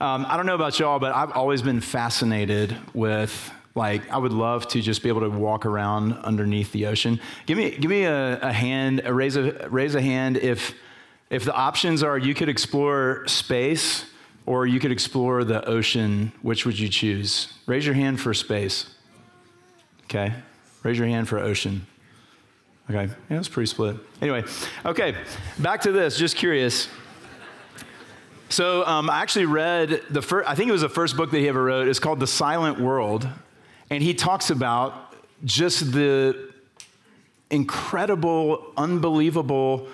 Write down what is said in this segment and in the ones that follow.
Um, I don't know about y'all, but I've always been fascinated with like I would love to just be able to walk around underneath the ocean. Give me give me a, a hand, a raise a raise a hand if if the options are you could explore space or you could explore the ocean, which would you choose? Raise your hand for space. Okay. Raise your hand for ocean. Okay. Yeah, that's pretty split. Anyway, okay. Back to this. Just curious. So um, I actually read the first, I think it was the first book that he ever wrote. It's called The Silent World. And he talks about just the incredible, unbelievable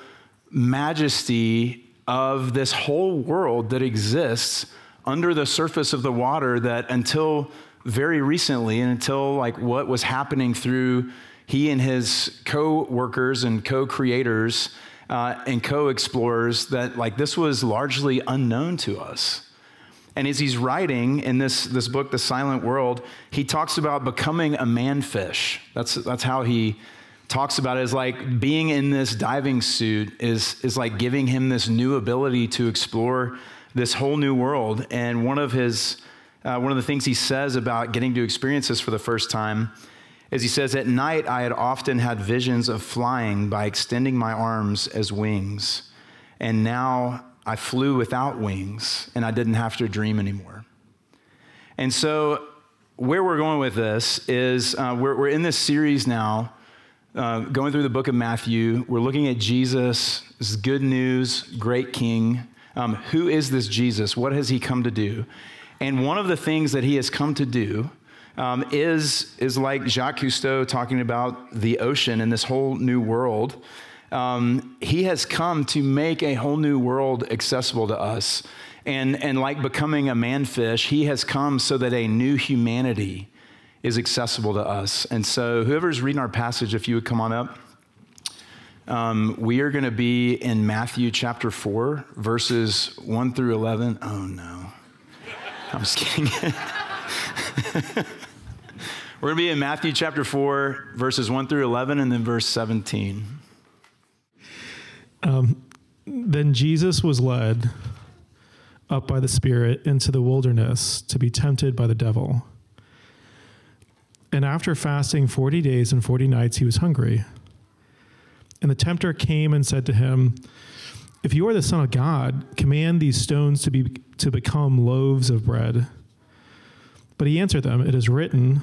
majesty of this whole world that exists under the surface of the water that until very recently and until like what was happening through he and his co-workers and co-creators uh, and co-explorers that like this was largely unknown to us. And as he's writing in this, this book the silent world he talks about becoming a manfish that's, that's how he talks about it. Is like being in this diving suit is, is like giving him this new ability to explore this whole new world. And one of his uh, one of the things he says about getting to experience this for the first time as he says, At night I had often had visions of flying by extending my arms as wings. And now I flew without wings and I didn't have to dream anymore. And so, where we're going with this is uh, we're, we're in this series now, uh, going through the book of Matthew. We're looking at Jesus, this is good news, great king. Um, who is this Jesus? What has he come to do? And one of the things that he has come to do um, is, is like Jacques Cousteau talking about the ocean and this whole new world. Um, he has come to make a whole new world accessible to us. And, and like becoming a manfish, he has come so that a new humanity is accessible to us. And so, whoever's reading our passage, if you would come on up, um, we are going to be in Matthew chapter 4, verses 1 through 11. Oh, no. I'm just kidding. We're going to be in Matthew chapter 4, verses 1 through 11, and then verse 17. Um, then Jesus was led up by the Spirit into the wilderness to be tempted by the devil. And after fasting 40 days and 40 nights, he was hungry. And the tempter came and said to him, If you are the Son of God, command these stones to, be, to become loaves of bread. But he answered them, It is written,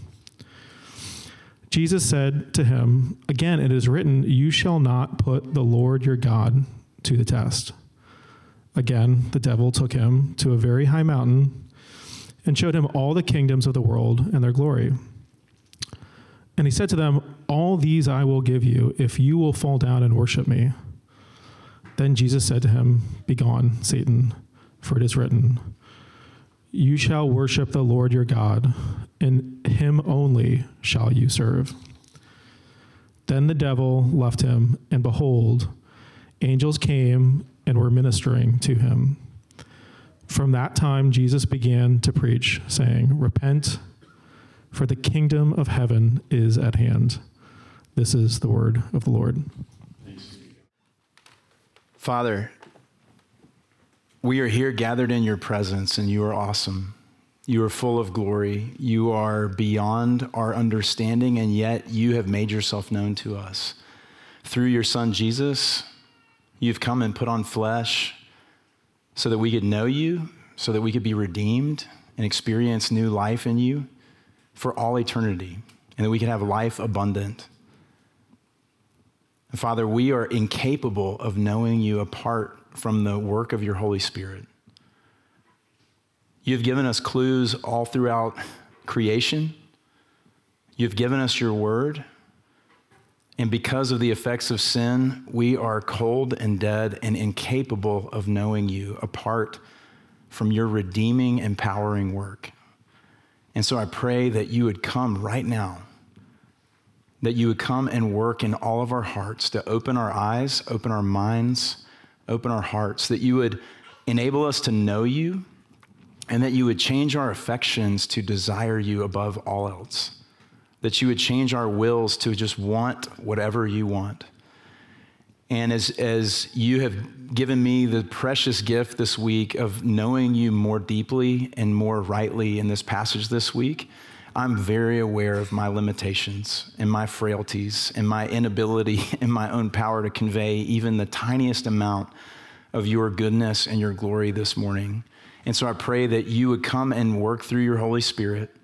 Jesus said to him, Again, it is written, You shall not put the Lord your God to the test. Again, the devil took him to a very high mountain and showed him all the kingdoms of the world and their glory. And he said to them, All these I will give you if you will fall down and worship me. Then Jesus said to him, Begone, Satan, for it is written, You shall worship the Lord your God and him only shall you serve. Then the devil left him, and behold, angels came and were ministering to him. From that time, Jesus began to preach, saying, Repent, for the kingdom of heaven is at hand. This is the word of the Lord. Father, we are here gathered in your presence, and you are awesome. You are full of glory. You are beyond our understanding, and yet you have made yourself known to us. Through your Son Jesus, you've come and put on flesh so that we could know you, so that we could be redeemed and experience new life in you for all eternity, and that we could have life abundant. Father, we are incapable of knowing you apart from the work of your Holy Spirit. You've given us clues all throughout creation. You've given us your word. And because of the effects of sin, we are cold and dead and incapable of knowing you apart from your redeeming, empowering work. And so I pray that you would come right now, that you would come and work in all of our hearts to open our eyes, open our minds, open our hearts, that you would enable us to know you, and that you would change our affections to desire you above all else, that you would change our wills to just want whatever you want. And as, as you have given me the precious gift this week of knowing you more deeply and more rightly in this passage this week, I'm very aware of my limitations and my frailties and my inability in my own power to convey even the tiniest amount of your goodness and your glory this morning. And so I pray that you would come and work through your Holy Spirit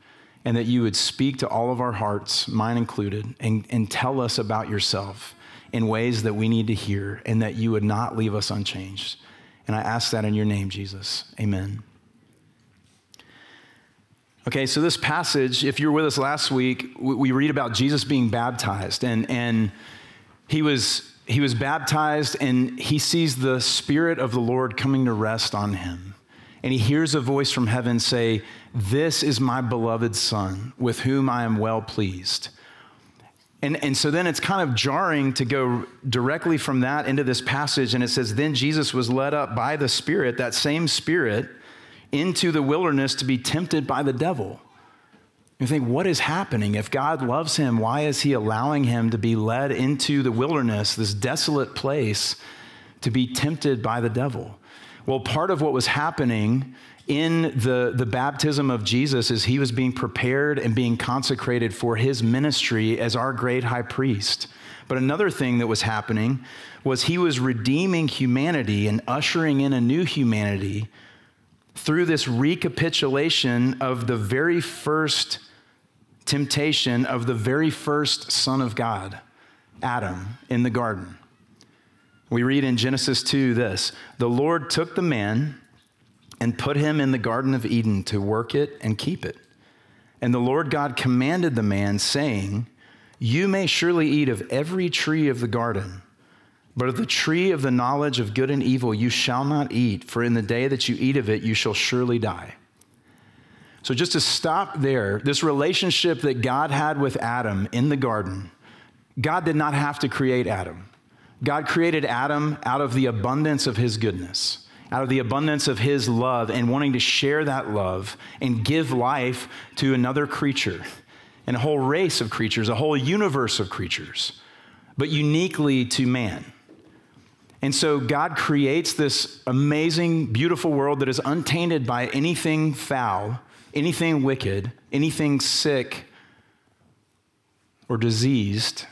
and that you would speak to all of our hearts, mine included, and, and tell us about yourself in ways that we need to hear and that you would not leave us unchanged. And I ask that in your name, Jesus. Amen. Okay, so this passage, if you were with us last week, we read about Jesus being baptized, and, and he, was, he was baptized, and he sees the Spirit of the Lord coming to rest on him. And he hears a voice from heaven say, This is my beloved Son, with whom I am well pleased. And, and so then it's kind of jarring to go directly from that into this passage. And it says, Then Jesus was led up by the Spirit, that same Spirit, into the wilderness to be tempted by the devil. You think, what is happening? If God loves him, why is he allowing him to be led into the wilderness, this desolate place, to be tempted by the devil? Well, part of what was happening in the, the baptism of Jesus as he was being prepared and being consecrated for his ministry as our great high priest. But another thing that was happening was he was redeeming humanity and ushering in a new humanity through this recapitulation of the very first temptation of the very first Son of God, Adam, in the garden. We read in Genesis 2 this The Lord took the man and put him in the Garden of Eden to work it and keep it. And the Lord God commanded the man, saying, You may surely eat of every tree of the garden, but of the tree of the knowledge of good and evil you shall not eat, for in the day that you eat of it you shall surely die. So, just to stop there, this relationship that God had with Adam in the garden, God did not have to create Adam. God created Adam out of the abundance of his goodness out of the abundance of his love and wanting to share that love and give life to another creature and a whole race of creatures, a whole universe of creatures, but uniquely to man. And so God creates this amazing, beautiful world that is untainted by anything foul, anything wicked, anything sick or diseased.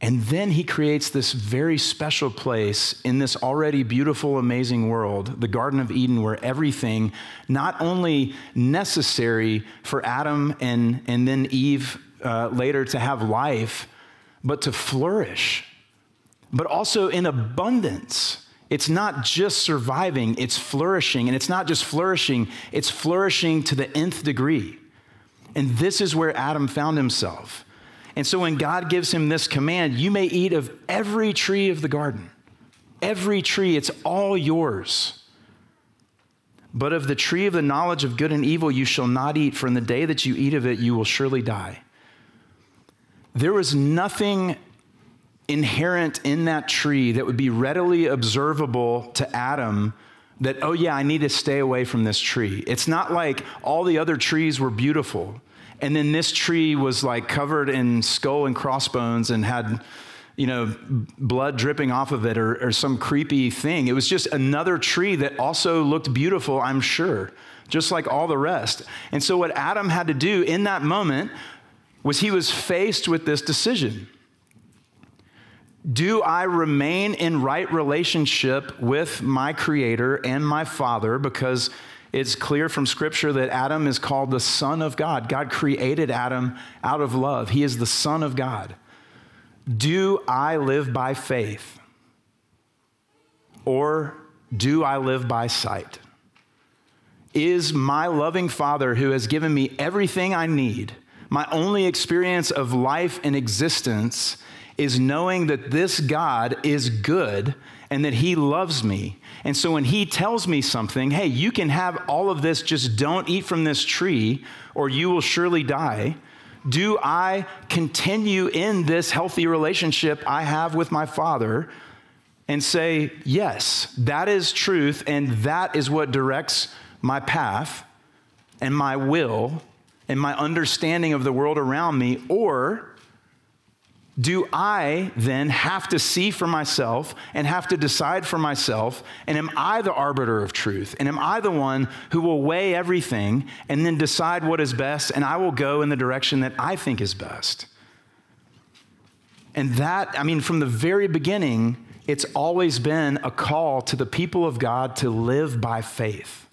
And then he creates this very special place in this already beautiful, amazing world, the Garden of Eden, where everything, not only necessary for Adam and, and then Eve uh, later to have life, but to flourish, but also in abundance. It's not just surviving, it's flourishing. And it's not just flourishing, it's flourishing to the nth degree. And this is where Adam found himself. And so when God gives him this command, you may eat of every tree of the garden. Every tree, it's all yours. But of the tree of the knowledge of good and evil you shall not eat, for in the day that you eat of it, you will surely die. There was nothing inherent in that tree that would be readily observable to Adam that, oh, yeah, I need to stay away from this tree. It's not like all the other trees were beautiful. And then this tree was like covered in skull and crossbones and had, you know, blood dripping off of it or, or some creepy thing. It was just another tree that also looked beautiful, I'm sure, just like all the rest. And so, what Adam had to do in that moment was he was faced with this decision. Do I remain in right relationship with my creator and my father because it's clear from Scripture that Adam is called the Son of God. God created Adam out of love, he is the Son of God. Do I live by faith? Or do I live by sight? Is my loving Father, who has given me everything I need, my only experience of life and existence, is knowing that this God is good and that he loves me. And so when he tells me something, hey, you can have all of this, just don't eat from this tree or you will surely die. Do I continue in this healthy relationship I have with my father and say, yes, that is truth and that is what directs my path and my will and my understanding of the world around me? Or do I then have to see for myself and have to decide for myself? And am I the arbiter of truth? And am I the one who will weigh everything and then decide what is best? And I will go in the direction that I think is best. And that, I mean, from the very beginning, it's always been a call to the people of God to live by faith,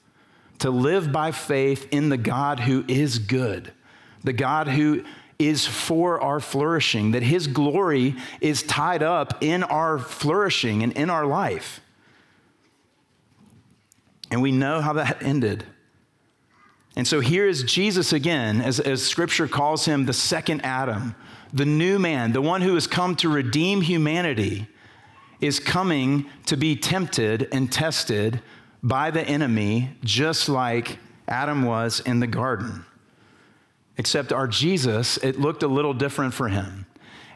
to live by faith in the God who is good, the God who is for our flourishing, that His glory is tied up in our flourishing and in our life. And we know how that ended. And so here is Jesus again, as, as Scripture calls him the second Adam, the new man, the one who has come to redeem humanity, is coming to be tempted and tested by the enemy, just like Adam was in the garden. Except our Jesus, it looked a little different for him.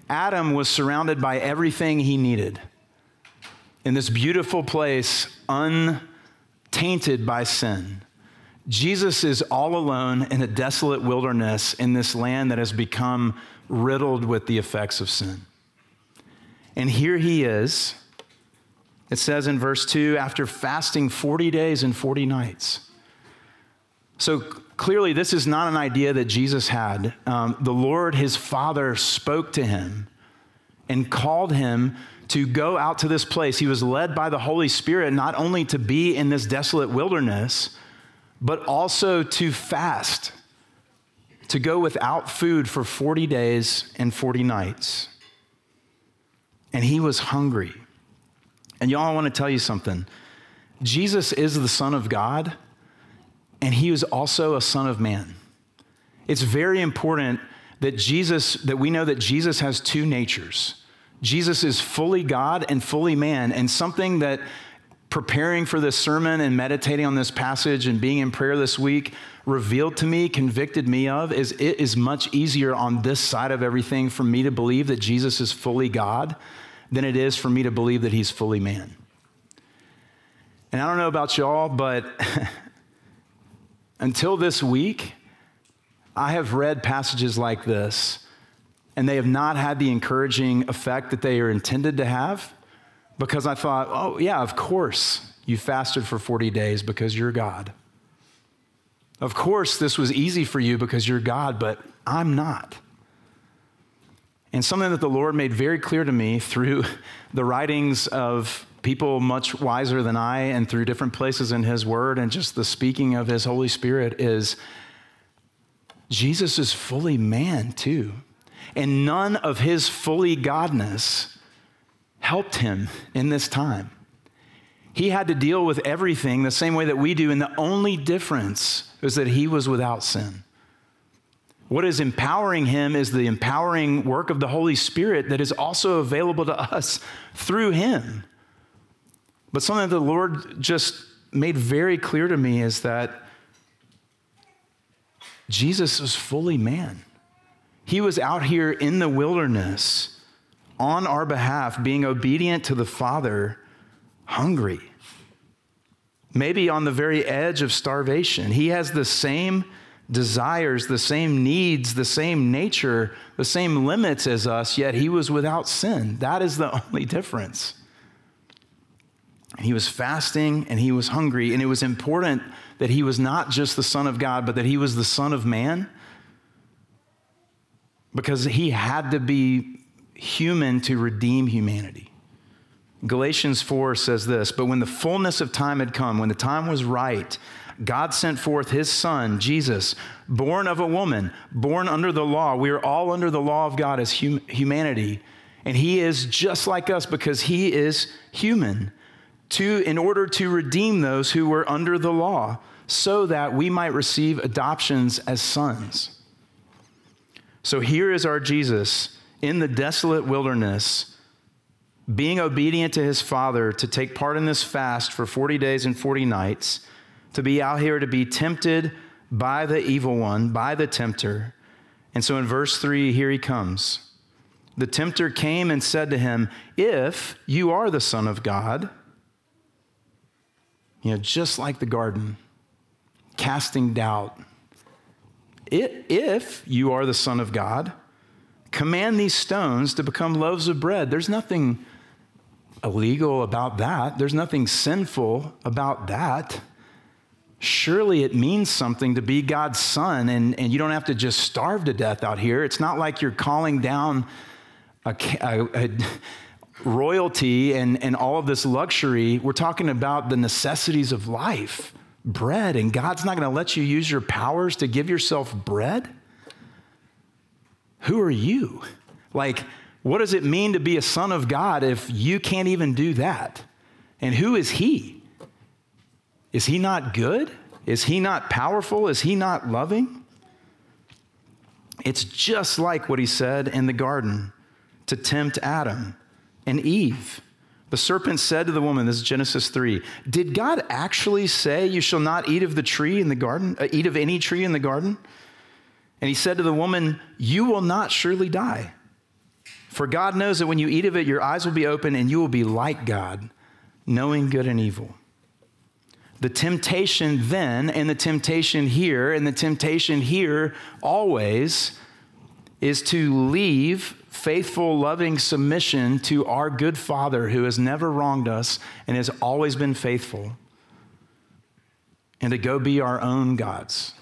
Adam was surrounded by everything he needed in this beautiful place, untainted by sin. Jesus is all alone in a desolate wilderness in this land that has become riddled with the effects of sin. And here he is. It says in verse 2 after fasting 40 days and 40 nights. So clearly, this is not an idea that Jesus had. Um, the Lord, his Father, spoke to him and called him to go out to this place. He was led by the Holy Spirit not only to be in this desolate wilderness, but also to fast, to go without food for 40 days and 40 nights. And he was hungry. And y'all, I want to tell you something. Jesus is the Son of God and he was also a son of man. It's very important that Jesus, that we know that Jesus has two natures. Jesus is fully God and fully man, and something that preparing for this sermon and meditating on this passage and being in prayer this week revealed to me, convicted me of, is it is much easier on this side of everything for me to believe that Jesus is fully God than it is for me to believe that he's fully man. And I don't know about y'all, but Until this week, I have read passages like this, and they have not had the encouraging effect that they are intended to have because I thought, oh, yeah, of course you fasted for 40 days because you're God. Of course, this was easy for you because you're God, but I'm not. And something that the Lord made very clear to me through the writings of people much wiser than I and through different places in His Word and just the speaking of His Holy Spirit is Jesus is fully man too. And none of His fully Godness helped Him in this time. He had to deal with everything the same way that we do, and the only difference was that He was without sin. What is empowering him is the empowering work of the Holy Spirit that is also available to us through him. But something that the Lord just made very clear to me is that Jesus was fully man. He was out here in the wilderness on our behalf, being obedient to the Father, hungry, maybe on the very edge of starvation. He has the same desires, the same needs, the same nature, the same limits as us, yet he was without sin. That is the only difference. He was fasting and he was hungry, and it was important that he was not just the Son of God, but that he was the Son of Man because he had to be human to redeem humanity. Galatians 4 says this But when the fullness of time had come, when the time was right, God sent forth his Son, Jesus, born of a woman, born under the law. We are all under the law of God as hum- humanity. And he is just like us because he is human to, in order to redeem those who were under the law, so that we might receive adoptions as sons. So here is our Jesus in the desolate wilderness, being obedient to his father, to take part in this fast for 40 days and 40 nights, to be out here to be tempted by the evil one, by the tempter. And so in verse 3, here he comes. The tempter came and said to him, If you are the Son of God, you know, just like the garden, casting doubt. If you are the Son of God, command these stones to become loaves of bread. There's nothing illegal about that, there's nothing sinful about that. Surely it means something to be God's son, and, and you don't have to just starve to death out here. It's not like you're calling down a, a, a royalty and, and all of this luxury. We're talking about the necessities of life bread, and God's not going to let you use your powers to give yourself bread? Who are you? Like, what does it mean to be a son of God if you can't even do that? And who is he? Is he not good? Is he not powerful? Is he not loving? It's just like what he said in the garden to tempt Adam and Eve. The serpent said to the woman, this is Genesis 3, did God actually say, You shall not eat of the tree in the garden, uh, eat of any tree in the garden? And he said to the woman, You will not surely die. For God knows that when you eat of it, your eyes will be open and you will be like God, knowing good and evil. The temptation then, and the temptation here, and the temptation here always is to leave faithful, loving submission to our good Father who has never wronged us and has always been faithful, and to go be our own gods,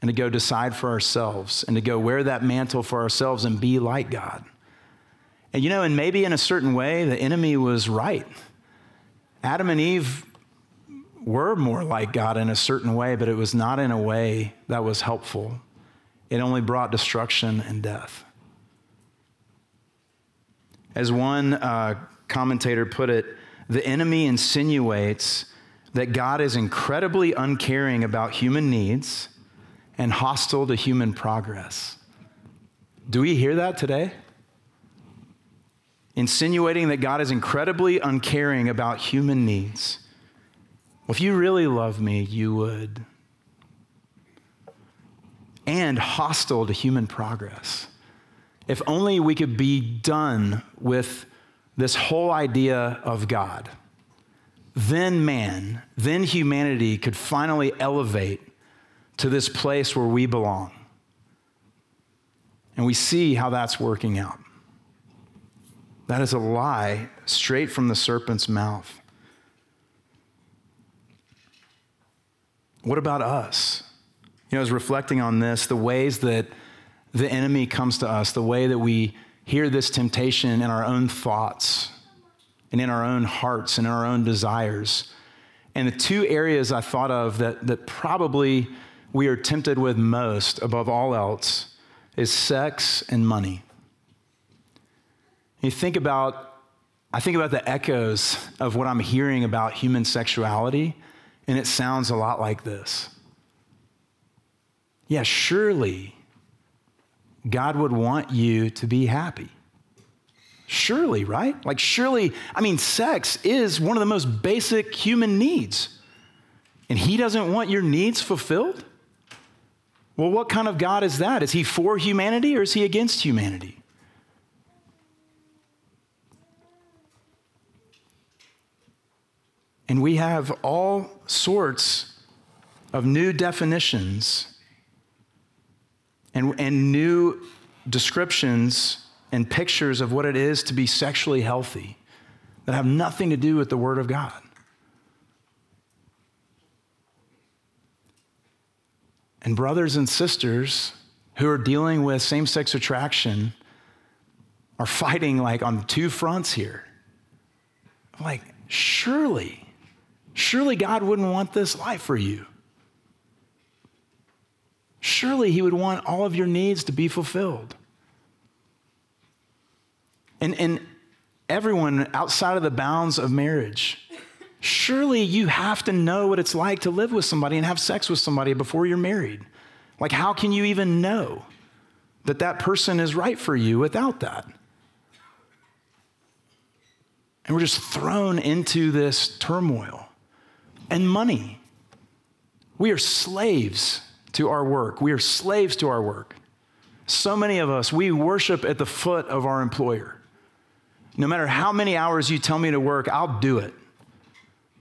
and to go decide for ourselves, and to go wear that mantle for ourselves and be like God. And you know, and maybe in a certain way, the enemy was right. Adam and Eve were more like God in a certain way, but it was not in a way that was helpful. It only brought destruction and death. As one uh, commentator put it, the enemy insinuates that God is incredibly uncaring about human needs and hostile to human progress. Do we hear that today? Insinuating that God is incredibly uncaring about human needs. Well, if you really love me, you would. And hostile to human progress. If only we could be done with this whole idea of God, then man, then humanity could finally elevate to this place where we belong. And we see how that's working out. That is a lie straight from the serpent's mouth. What about us? You know, I was reflecting on this, the ways that the enemy comes to us, the way that we hear this temptation in our own thoughts and in our own hearts and in our own desires. And the two areas I thought of that, that probably we are tempted with most above all else is sex and money. You think about, I think about the echoes of what I'm hearing about human sexuality, and it sounds a lot like this. Yeah, surely God would want you to be happy. Surely, right? Like, surely, I mean, sex is one of the most basic human needs. And He doesn't want your needs fulfilled? Well, what kind of God is that? Is He for humanity or is He against humanity? And we have all sorts of new definitions and, and new descriptions and pictures of what it is to be sexually healthy that have nothing to do with the Word of God. And brothers and sisters who are dealing with same sex attraction are fighting like on two fronts here. Like, surely, surely God wouldn't want this life for you surely He would want all of your needs to be fulfilled. And, and everyone outside of the bounds of marriage, surely you have to know what it's like to live with somebody and have sex with somebody before you're married. Like, how can you even know that that person is right for you without that? And we're just thrown into this turmoil and money. We are slaves to our work. We are slaves to our work. So many of us, we worship at the foot of our employer. No matter how many hours you tell me to work, I'll do it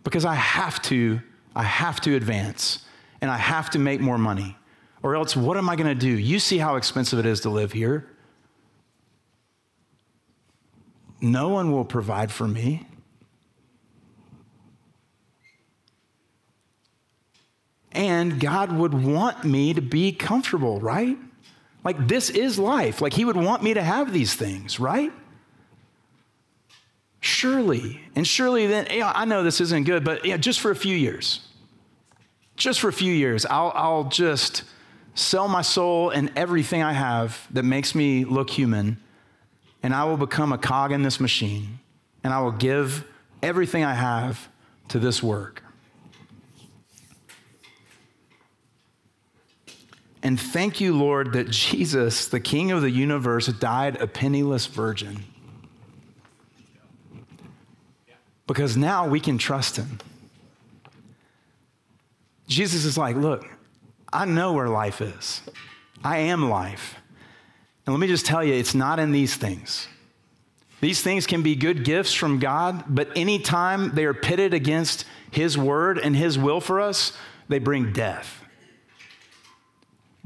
because I have to, I have to advance and I have to make more money. Or else, what am I going to do? You see how expensive it is to live here. No one will provide for me. And God would want me to be comfortable, right? Like, this is life. Like, He would want me to have these things, right? Surely, and surely then, I know this isn't good, but yeah, just for a few years, just for a few years, I'll, I'll just sell my soul and everything I have that makes me look human, and I will become a cog in this machine, and I will give everything I have to this work. And thank you, Lord, that Jesus, the King of the universe, died a penniless virgin. Because now we can trust him. Jesus is like, look, I know where life is. I am life. And let me just tell you, it's not in these things. These things can be good gifts from God, but anytime they are pitted against His word and His will for us, they bring death.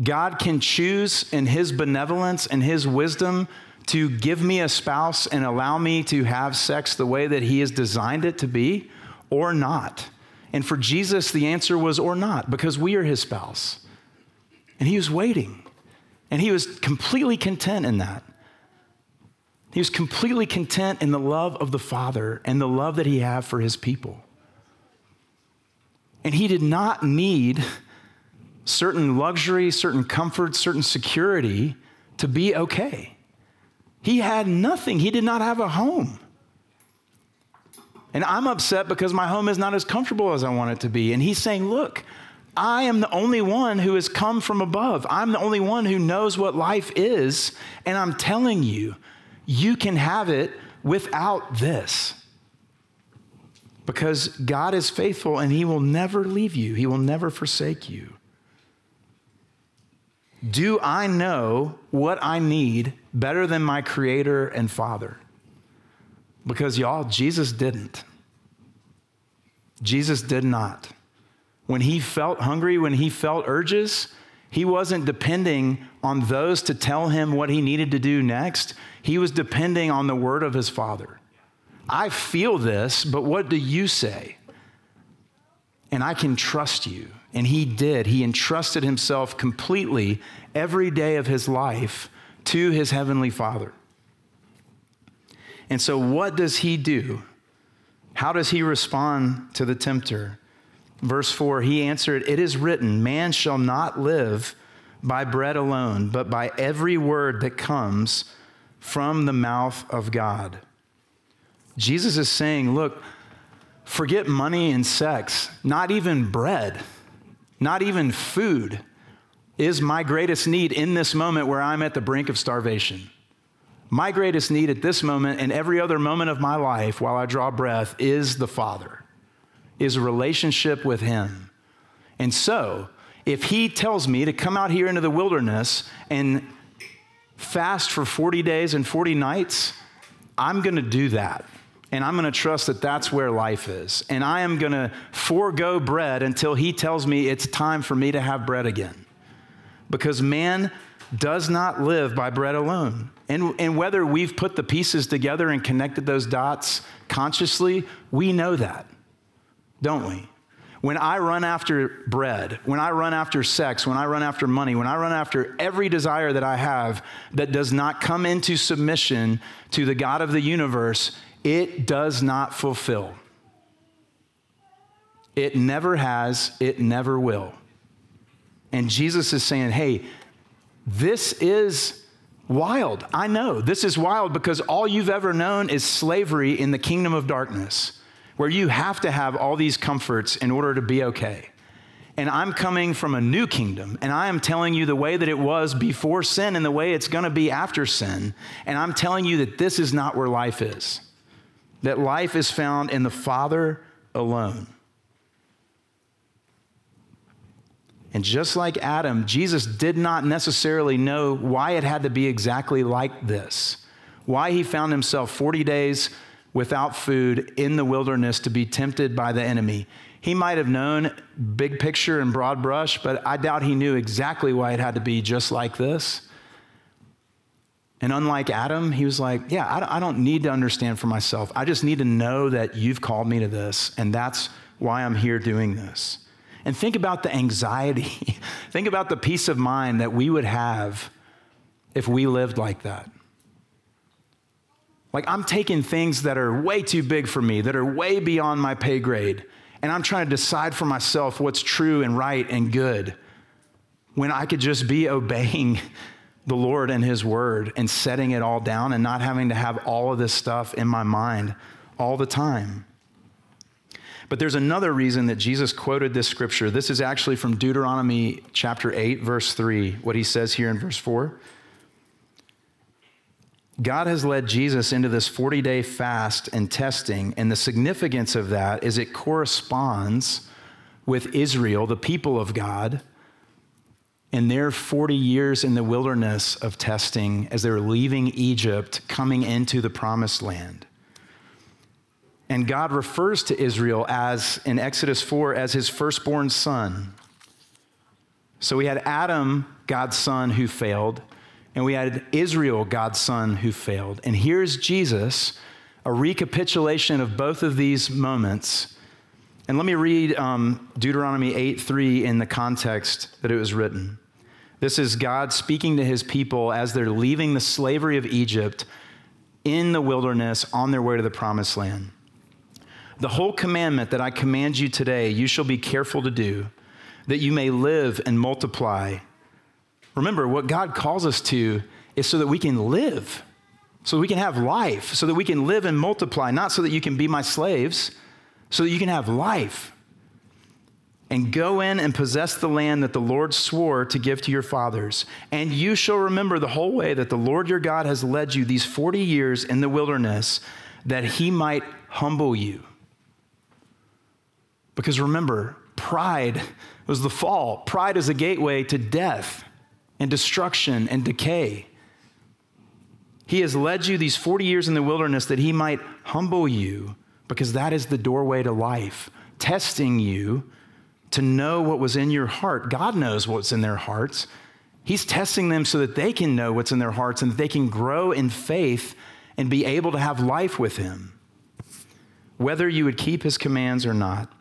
God can choose in His benevolence and His wisdom to give me a spouse and allow me to have sex the way that He has designed it to be, or not. And for Jesus, the answer was or not, because we are his spouse. And he was waiting. And he was completely content in that. He was completely content in the love of the Father and the love that he had for his people. And he did not need certain luxury, certain comfort, certain security to be okay. He had nothing, he did not have a home. And I'm upset because my home is not as comfortable as I want it to be. And he's saying, Look, I am the only one who has come from above. I'm the only one who knows what life is. And I'm telling you, you can have it without this. Because God is faithful and He will never leave you, He will never forsake you. Do I know what I need better than my Creator and Father? Because, y'all, Jesus didn't. Jesus did not. When he felt hungry, when he felt urges, he wasn't depending on those to tell him what he needed to do next. He was depending on the word of his Father. I feel this, but what do you say? And I can trust you. And he did. He entrusted himself completely every day of his life to his heavenly Father. And so, what does he do? How does he respond to the tempter? Verse 4 He answered, It is written, Man shall not live by bread alone, but by every word that comes from the mouth of God. Jesus is saying, Look, forget money and sex, not even bread, not even food is my greatest need in this moment where I'm at the brink of starvation. My greatest need at this moment and every other moment of my life while I draw breath is the Father, is a relationship with Him. And so, if He tells me to come out here into the wilderness and fast for 40 days and 40 nights, I'm going to do that. And I'm going to trust that that's where life is. And I am going to forego bread until He tells me it's time for me to have bread again. Because man does not live by bread alone. And, and whether we've put the pieces together and connected those dots consciously, we know that, don't we? When I run after bread, when I run after sex, when I run after money, when I run after every desire that I have that does not come into submission to the God of the universe, it does not fulfill. It never has, it never will. And Jesus is saying, hey, this is wild. I know this is wild because all you've ever known is slavery in the kingdom of darkness, where you have to have all these comforts in order to be okay. And I'm coming from a new kingdom, and I am telling you the way that it was before sin and the way it's gonna be after sin. And I'm telling you that this is not where life is. That life is found in the Father alone. And just like Adam, Jesus did not necessarily know why it had to be exactly like this, why he found himself 40 days without food in the wilderness to be tempted by the enemy. He might have known big picture and broad brush, but I doubt he knew exactly why it had to be just like this. And unlike Adam, he was like, Yeah, I don't need to understand for myself. I just need to know that you've called me to this, and that's why I'm here doing this. And think about the anxiety, think about the peace of mind that we would have if we lived like that. Like, I'm taking things that are way too big for me, that are way beyond my pay grade, and I'm trying to decide for myself what's true and right and good when I could just be obeying the Lord and His Word and setting it all down and not having to have all of this stuff in my mind all the time. But there's another reason that Jesus quoted this scripture. This is actually from Deuteronomy chapter 8, verse 3, what he says here in verse 4. God has led Jesus into this 40 day fast and testing, and the significance of that is it corresponds with Israel, the people of God, in their 40 years in the wilderness of testing as they were leaving Egypt, coming into the promised land. And God refers to Israel as, in Exodus 4, as his firstborn son. So we had Adam, God's son, who failed, and we had Israel, God's son, who failed. And here's Jesus, a recapitulation of both of these moments. And let me read um, Deuteronomy 8 3 in the context that it was written. This is God speaking to his people as they're leaving the slavery of Egypt in the wilderness on their way to the promised land. The whole commandment that I command you today, you shall be careful to do, that you may live and multiply. Remember, what God calls us to is so that we can live, so we can have life, so that we can live and multiply, not so that you can be my slaves, so that you can have life. And go in and possess the land that the Lord swore to give to your fathers. And you shall remember the whole way that the Lord your God has led you these 40 years in the wilderness, that he might humble you because remember, pride was the fall. Pride is a gateway to death and destruction and decay. He has led you these 40 years in the wilderness that he might humble you because that is the doorway to life, testing you to know what was in your heart. God knows what's in their hearts. He's testing them so that they can know what's in their hearts and that they can grow in faith and be able to have life with him, whether you would keep his commands or not.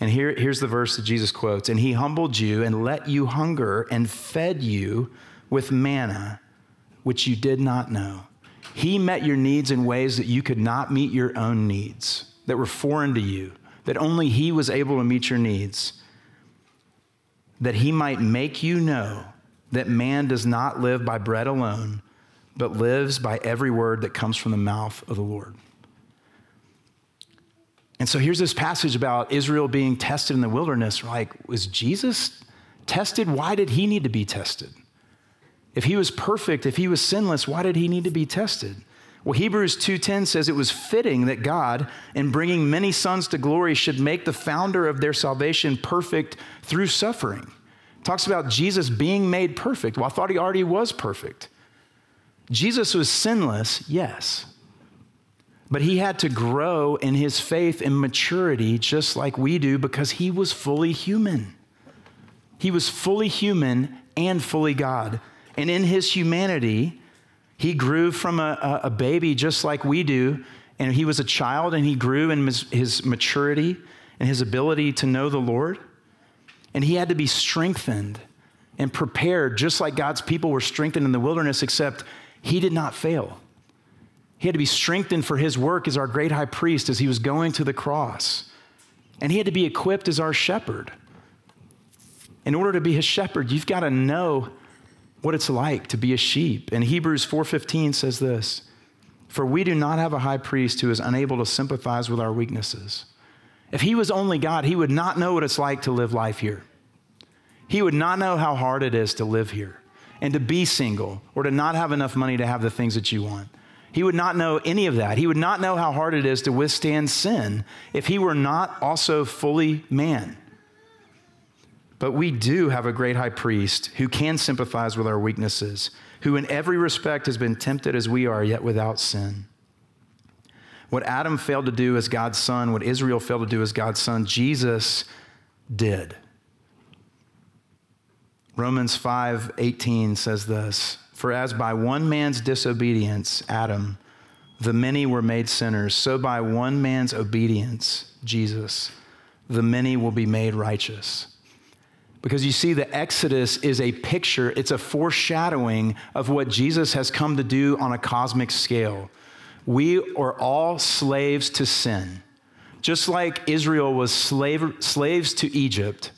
And here, here's the verse that Jesus quotes And he humbled you and let you hunger and fed you with manna, which you did not know. He met your needs in ways that you could not meet your own needs, that were foreign to you, that only He was able to meet your needs, that He might make you know that man does not live by bread alone, but lives by every word that comes from the mouth of the Lord. And so here's this passage about Israel being tested in the wilderness. Like, was Jesus tested? Why did he need to be tested? If he was perfect, if he was sinless, why did he need to be tested? Well, Hebrews 2:10 says it was fitting that God, in bringing many sons to glory, should make the founder of their salvation perfect through suffering. It talks about Jesus being made perfect. Well, I thought he already was perfect. Jesus was sinless, yes. But he had to grow in his faith and maturity just like we do because he was fully human. He was fully human and fully God. And in his humanity, he grew from a, a, baby just like we do. And he was a child and he grew in his, his maturity and his ability to know the Lord. And he had to be strengthened and prepared just like God's people were strengthened in the wilderness, except he did not fail. He had to be strengthened for his work as our great high priest as he was going to the cross. And he had to be equipped as our shepherd. In order to be his shepherd, you've got to know what it's like to be a sheep. And Hebrews 4:15 says this, "For we do not have a high priest who is unable to sympathize with our weaknesses. If he was only God, he would not know what it's like to live life here. He would not know how hard it is to live here and to be single or to not have enough money to have the things that you want. He would not know any of that. He would not know how hard it is to withstand sin if he were not also fully man. But we do have a great high priest who can sympathize with our weaknesses, who in every respect has been tempted as we are, yet without sin. What Adam failed to do as God's son, what Israel failed to do as God's son, Jesus did. Romans 5:18 says this, "For as by one man's disobedience, Adam, the many were made sinners, so by one man's obedience, Jesus, the many will be made righteous." Because you see, the Exodus is a picture, it's a foreshadowing of what Jesus has come to do on a cosmic scale. We are all slaves to sin. Just like Israel was slave, slaves to Egypt,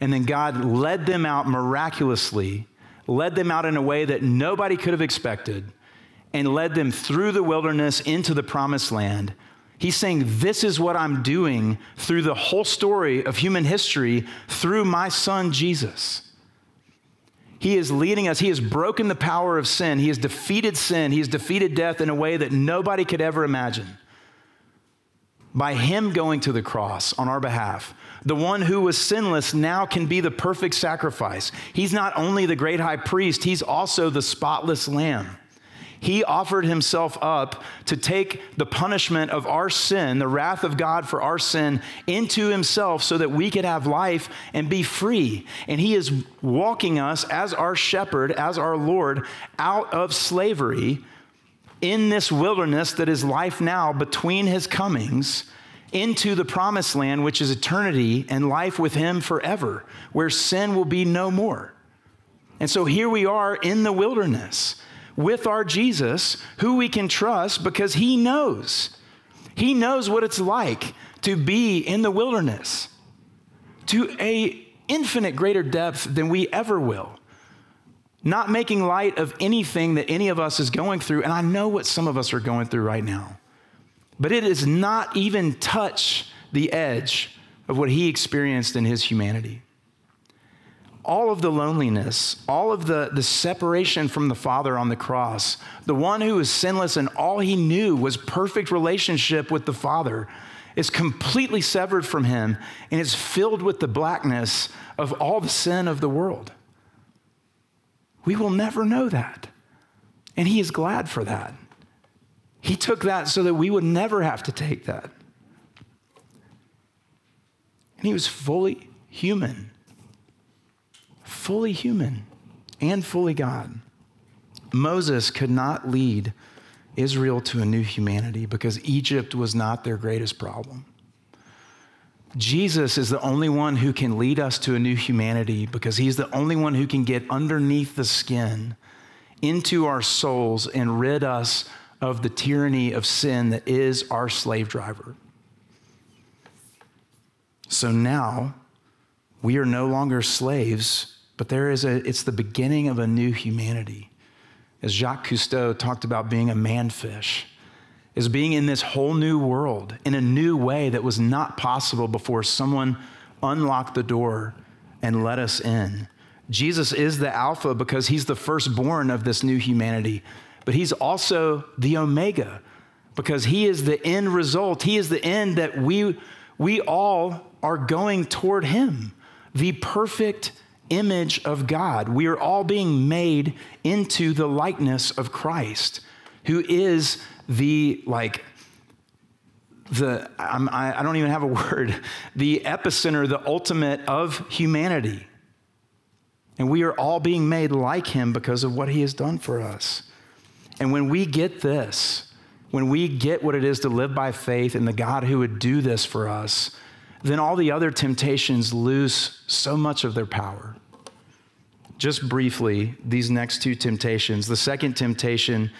and then God led them out miraculously, led them out in a way that nobody could have expected, and led them through the wilderness into the promised land. He's saying, This is what I'm doing through the whole story of human history through my son Jesus. He is leading us. He has broken the power of sin. He has defeated sin. He has defeated death in a way that nobody could ever imagine. By Him going to the cross on our behalf, the one who was sinless now can be the perfect sacrifice. He's not only the great high priest, he's also the spotless lamb. He offered himself up to take the punishment of our sin, the wrath of God for our sin, into himself so that we could have life and be free. And he is walking us as our shepherd, as our Lord, out of slavery in this wilderness that is life now between his comings into the promised land, which is eternity and life with Him forever, where sin will be no more. And so here we are in the wilderness with our Jesus, who we can trust because He knows. He knows what it's like to be in the wilderness to a infinite greater depth than we ever will. Not making light of anything that any of us is going through, and I know what some of us are going through right now but it does not even touch the edge of what he experienced in his humanity. All of the loneliness, all of the, the separation from the Father on the cross, the one who was sinless and all he knew was perfect relationship with the Father, is completely severed from him and is filled with the blackness of all the sin of the world. We will never know that. And he is glad for that. He took that so that we would never have to take that. And he was fully human, fully human, and fully God. Moses could not lead Israel to a new humanity because Egypt was not their greatest problem. Jesus is the only one who can lead us to a new humanity because he's the only one who can get underneath the skin into our souls and rid us of the tyranny of sin that is our slave driver. So now we are no longer slaves, but there is a, it's the beginning of a new humanity. As Jacques Cousteau talked about being a manfish, is being in this whole new world in a new way that was not possible before someone unlocked the door and let us in. Jesus is the Alpha because he's the firstborn of this new humanity but he's also the Omega because he is the end result. He is the end that we, we all are going toward him, the perfect image of God. We are all being made into the likeness of Christ, who is the, like, the, I'm, I, I don't even have a word, the epicenter, the ultimate of humanity. And we are all being made like him because of what he has done for us. And when we get this, when we get what it is to live by faith in the God who would do this for us, then all the other temptations lose so much of their power. Just briefly, these next two temptations. The second temptation,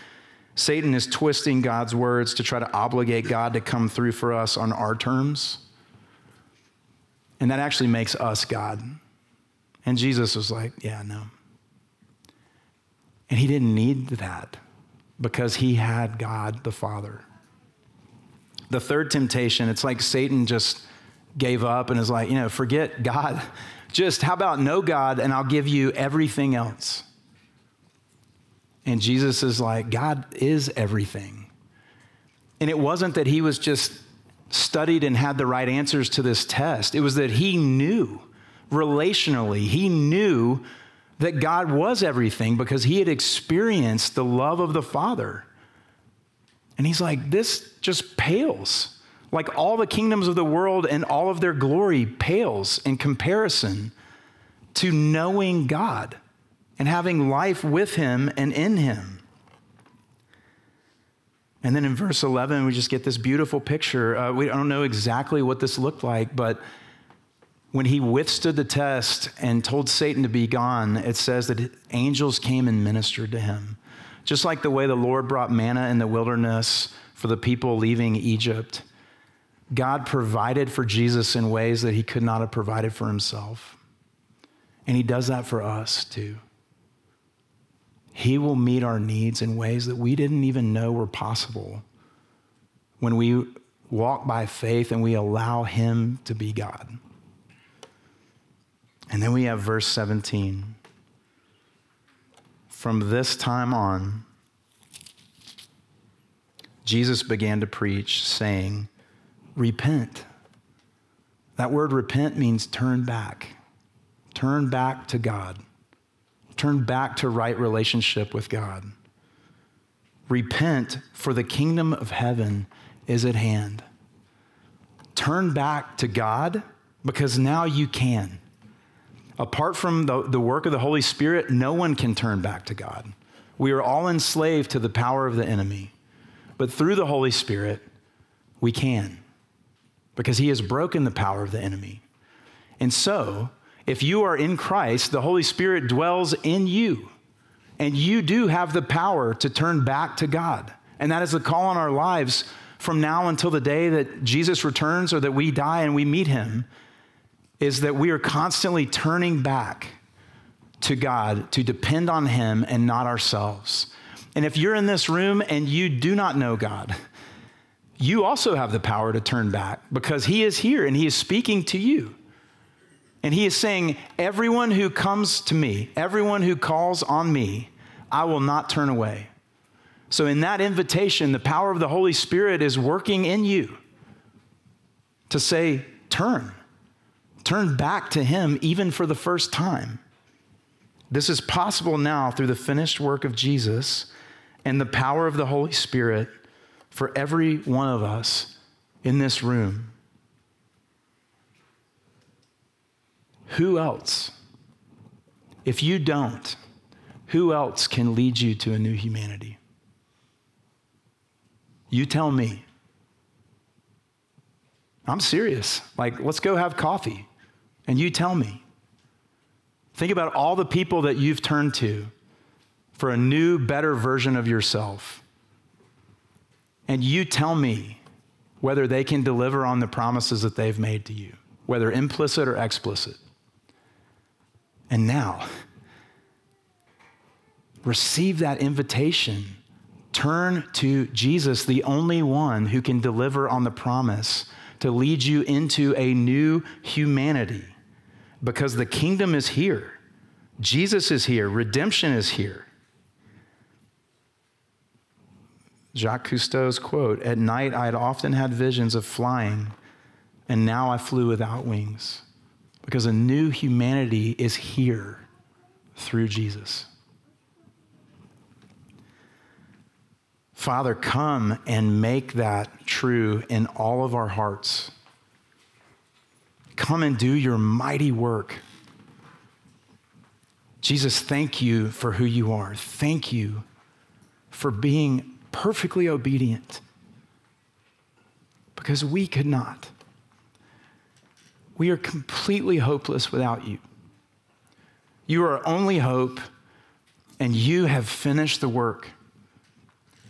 Satan is twisting God's words to try to obligate God to come through for us on our terms. And that actually makes us God. And Jesus was like, yeah, no. And he didn't need that because he had God the Father. The third temptation, it's like Satan just gave up and is like, you know, forget God. Just how about no God and I'll give you everything else? And Jesus is like, God is everything. And it wasn't that he was just studied and had the right answers to this test, it was that he knew relationally, he knew that God was everything because he had experienced the love of the Father. And he's like, this just pales. Like all the kingdoms of the world and all of their glory pales in comparison to knowing God and having life with him and in him. And then in verse 11, we just get this beautiful picture. Uh, we don't know exactly what this looked like, but when he withstood the test and told Satan to be gone, it says that angels came and ministered to him. Just like the way the Lord brought manna in the wilderness for the people leaving Egypt, God provided for Jesus in ways that he could not have provided for himself. And he does that for us too. He will meet our needs in ways that we didn't even know were possible when we walk by faith and we allow him to be God. And then we have verse 17. From this time on, Jesus began to preach, saying, Repent. That word repent means turn back. Turn back to God. Turn back to right relationship with God. Repent, for the kingdom of heaven is at hand. Turn back to God because now you can. Apart from the, the work of the Holy Spirit, no one can turn back to God. We are all enslaved to the power of the enemy. But through the Holy Spirit, we can because he has broken the power of the enemy. And so, if you are in Christ, the Holy Spirit dwells in you, and you do have the power to turn back to God. And that is the call on our lives from now until the day that Jesus returns or that we die and we meet him is that we are constantly turning back to God to depend on Him and not ourselves. And if you're in this room and you do not know God, you also have the power to turn back because He is here and He is speaking to you. And He is saying, Everyone who comes to me, everyone who calls on me, I will not turn away. So, in that invitation, the power of the Holy Spirit is working in you to say, Turn. Turn back to Him even for the first time. This is possible now through the finished work of Jesus and the power of the Holy Spirit for every one of us in this room. Who else? If you don't, who else can lead you to a new humanity? You tell me. I'm serious. Like, let's go have coffee and you tell me. Think about all the people that you've turned to for a new, better version of yourself. And you tell me whether they can deliver on the promises that they've made to you, whether implicit or explicit. And now, receive that invitation. Turn to Jesus, the only one who can deliver on the promise to lead you into a new humanity because the kingdom is here. Jesus is here. Redemption is here. Jacques Cousteau's quote At night, I had often had visions of flying, and now I flew without wings because a new humanity is here through Jesus. Father, come and make that true in all of our hearts. Come and do your mighty work. Jesus, thank you for who you are. Thank you for being perfectly obedient because we could not. We are completely hopeless without you. You are our only hope, and you have finished the work.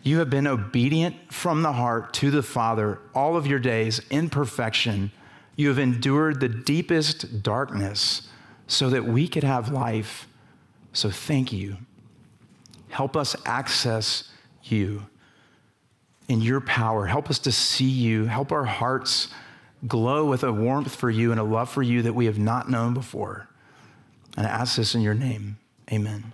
You have been obedient from the heart to the Father all of your days in perfection you have endured the deepest darkness so that we could have life. So thank you. Help us access you in your power. Help us to see you. Help our hearts glow with a warmth for you and a love for you that we have not known before. And I ask this in your name. Amen.